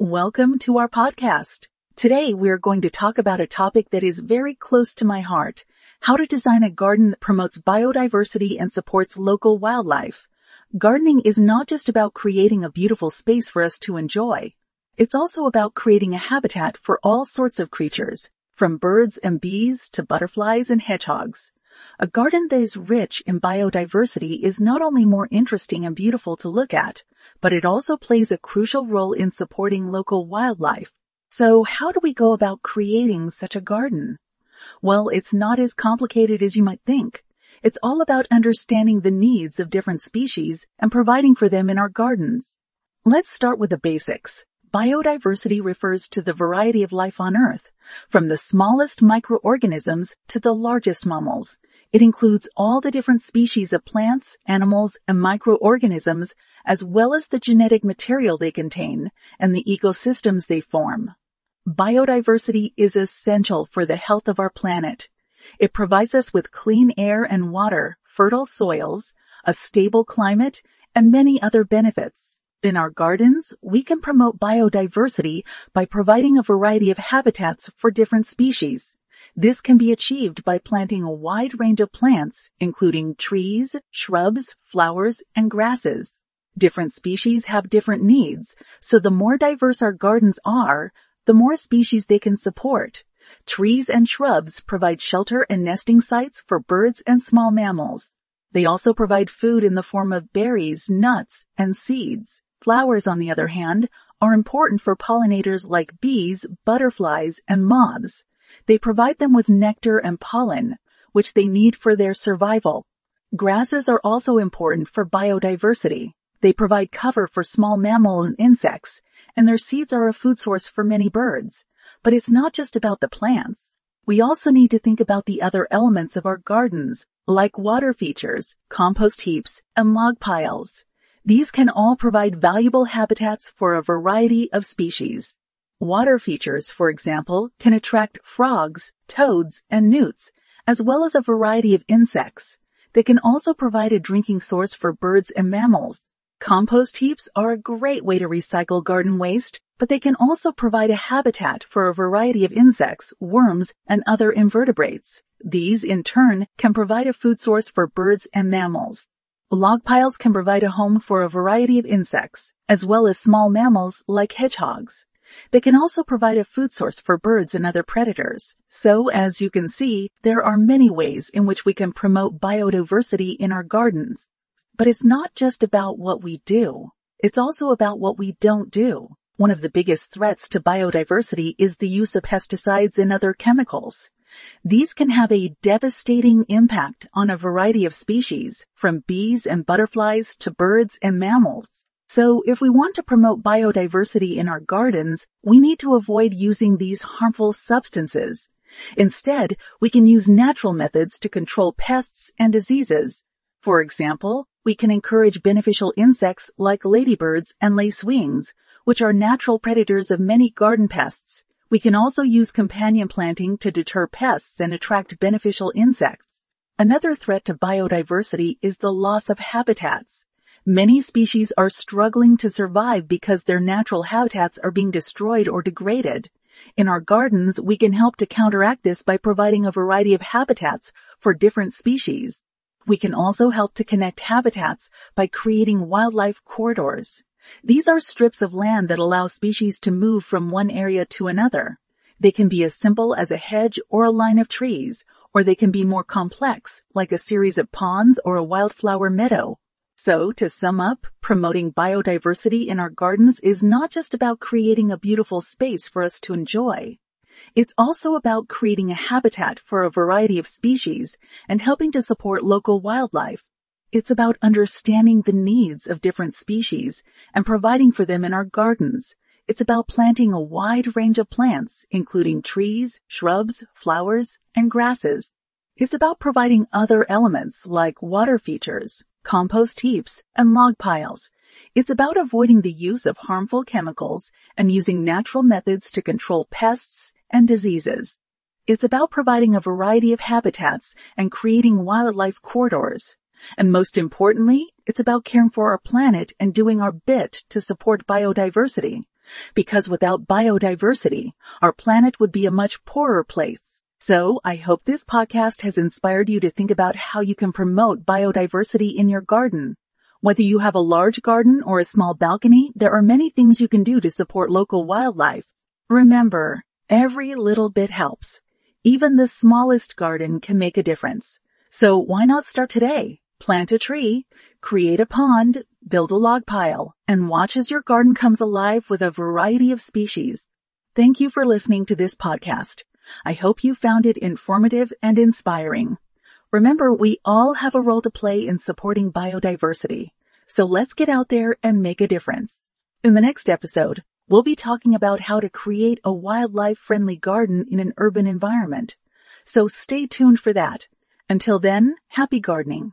Welcome to our podcast. Today we are going to talk about a topic that is very close to my heart. How to design a garden that promotes biodiversity and supports local wildlife. Gardening is not just about creating a beautiful space for us to enjoy. It's also about creating a habitat for all sorts of creatures, from birds and bees to butterflies and hedgehogs. A garden that is rich in biodiversity is not only more interesting and beautiful to look at, but it also plays a crucial role in supporting local wildlife. So how do we go about creating such a garden? Well, it's not as complicated as you might think. It's all about understanding the needs of different species and providing for them in our gardens. Let's start with the basics. Biodiversity refers to the variety of life on Earth, from the smallest microorganisms to the largest mammals. It includes all the different species of plants, animals, and microorganisms, as well as the genetic material they contain and the ecosystems they form. Biodiversity is essential for the health of our planet. It provides us with clean air and water, fertile soils, a stable climate, and many other benefits. In our gardens, we can promote biodiversity by providing a variety of habitats for different species. This can be achieved by planting a wide range of plants, including trees, shrubs, flowers, and grasses. Different species have different needs, so the more diverse our gardens are, the more species they can support. Trees and shrubs provide shelter and nesting sites for birds and small mammals. They also provide food in the form of berries, nuts, and seeds. Flowers, on the other hand, are important for pollinators like bees, butterflies, and moths. They provide them with nectar and pollen, which they need for their survival. Grasses are also important for biodiversity. They provide cover for small mammals and insects, and their seeds are a food source for many birds. But it's not just about the plants. We also need to think about the other elements of our gardens, like water features, compost heaps, and log piles. These can all provide valuable habitats for a variety of species. Water features, for example, can attract frogs, toads, and newts, as well as a variety of insects. They can also provide a drinking source for birds and mammals. Compost heaps are a great way to recycle garden waste, but they can also provide a habitat for a variety of insects, worms, and other invertebrates. These, in turn, can provide a food source for birds and mammals. Log piles can provide a home for a variety of insects, as well as small mammals like hedgehogs. They can also provide a food source for birds and other predators. So, as you can see, there are many ways in which we can promote biodiversity in our gardens. But it's not just about what we do. It's also about what we don't do. One of the biggest threats to biodiversity is the use of pesticides and other chemicals. These can have a devastating impact on a variety of species, from bees and butterflies to birds and mammals. So if we want to promote biodiversity in our gardens, we need to avoid using these harmful substances. Instead, we can use natural methods to control pests and diseases. For example, we can encourage beneficial insects like ladybirds and lacewings, which are natural predators of many garden pests. We can also use companion planting to deter pests and attract beneficial insects. Another threat to biodiversity is the loss of habitats. Many species are struggling to survive because their natural habitats are being destroyed or degraded. In our gardens, we can help to counteract this by providing a variety of habitats for different species. We can also help to connect habitats by creating wildlife corridors. These are strips of land that allow species to move from one area to another. They can be as simple as a hedge or a line of trees, or they can be more complex, like a series of ponds or a wildflower meadow. So, to sum up, promoting biodiversity in our gardens is not just about creating a beautiful space for us to enjoy. It's also about creating a habitat for a variety of species and helping to support local wildlife. It's about understanding the needs of different species and providing for them in our gardens. It's about planting a wide range of plants, including trees, shrubs, flowers, and grasses. It's about providing other elements like water features, compost heaps, and log piles. It's about avoiding the use of harmful chemicals and using natural methods to control pests and diseases. It's about providing a variety of habitats and creating wildlife corridors. And most importantly, it's about caring for our planet and doing our bit to support biodiversity. Because without biodiversity, our planet would be a much poorer place. So I hope this podcast has inspired you to think about how you can promote biodiversity in your garden. Whether you have a large garden or a small balcony, there are many things you can do to support local wildlife. Remember, every little bit helps. Even the smallest garden can make a difference. So why not start today? Plant a tree, create a pond, build a log pile, and watch as your garden comes alive with a variety of species. Thank you for listening to this podcast. I hope you found it informative and inspiring. Remember, we all have a role to play in supporting biodiversity. So let's get out there and make a difference. In the next episode, we'll be talking about how to create a wildlife friendly garden in an urban environment. So stay tuned for that. Until then, happy gardening.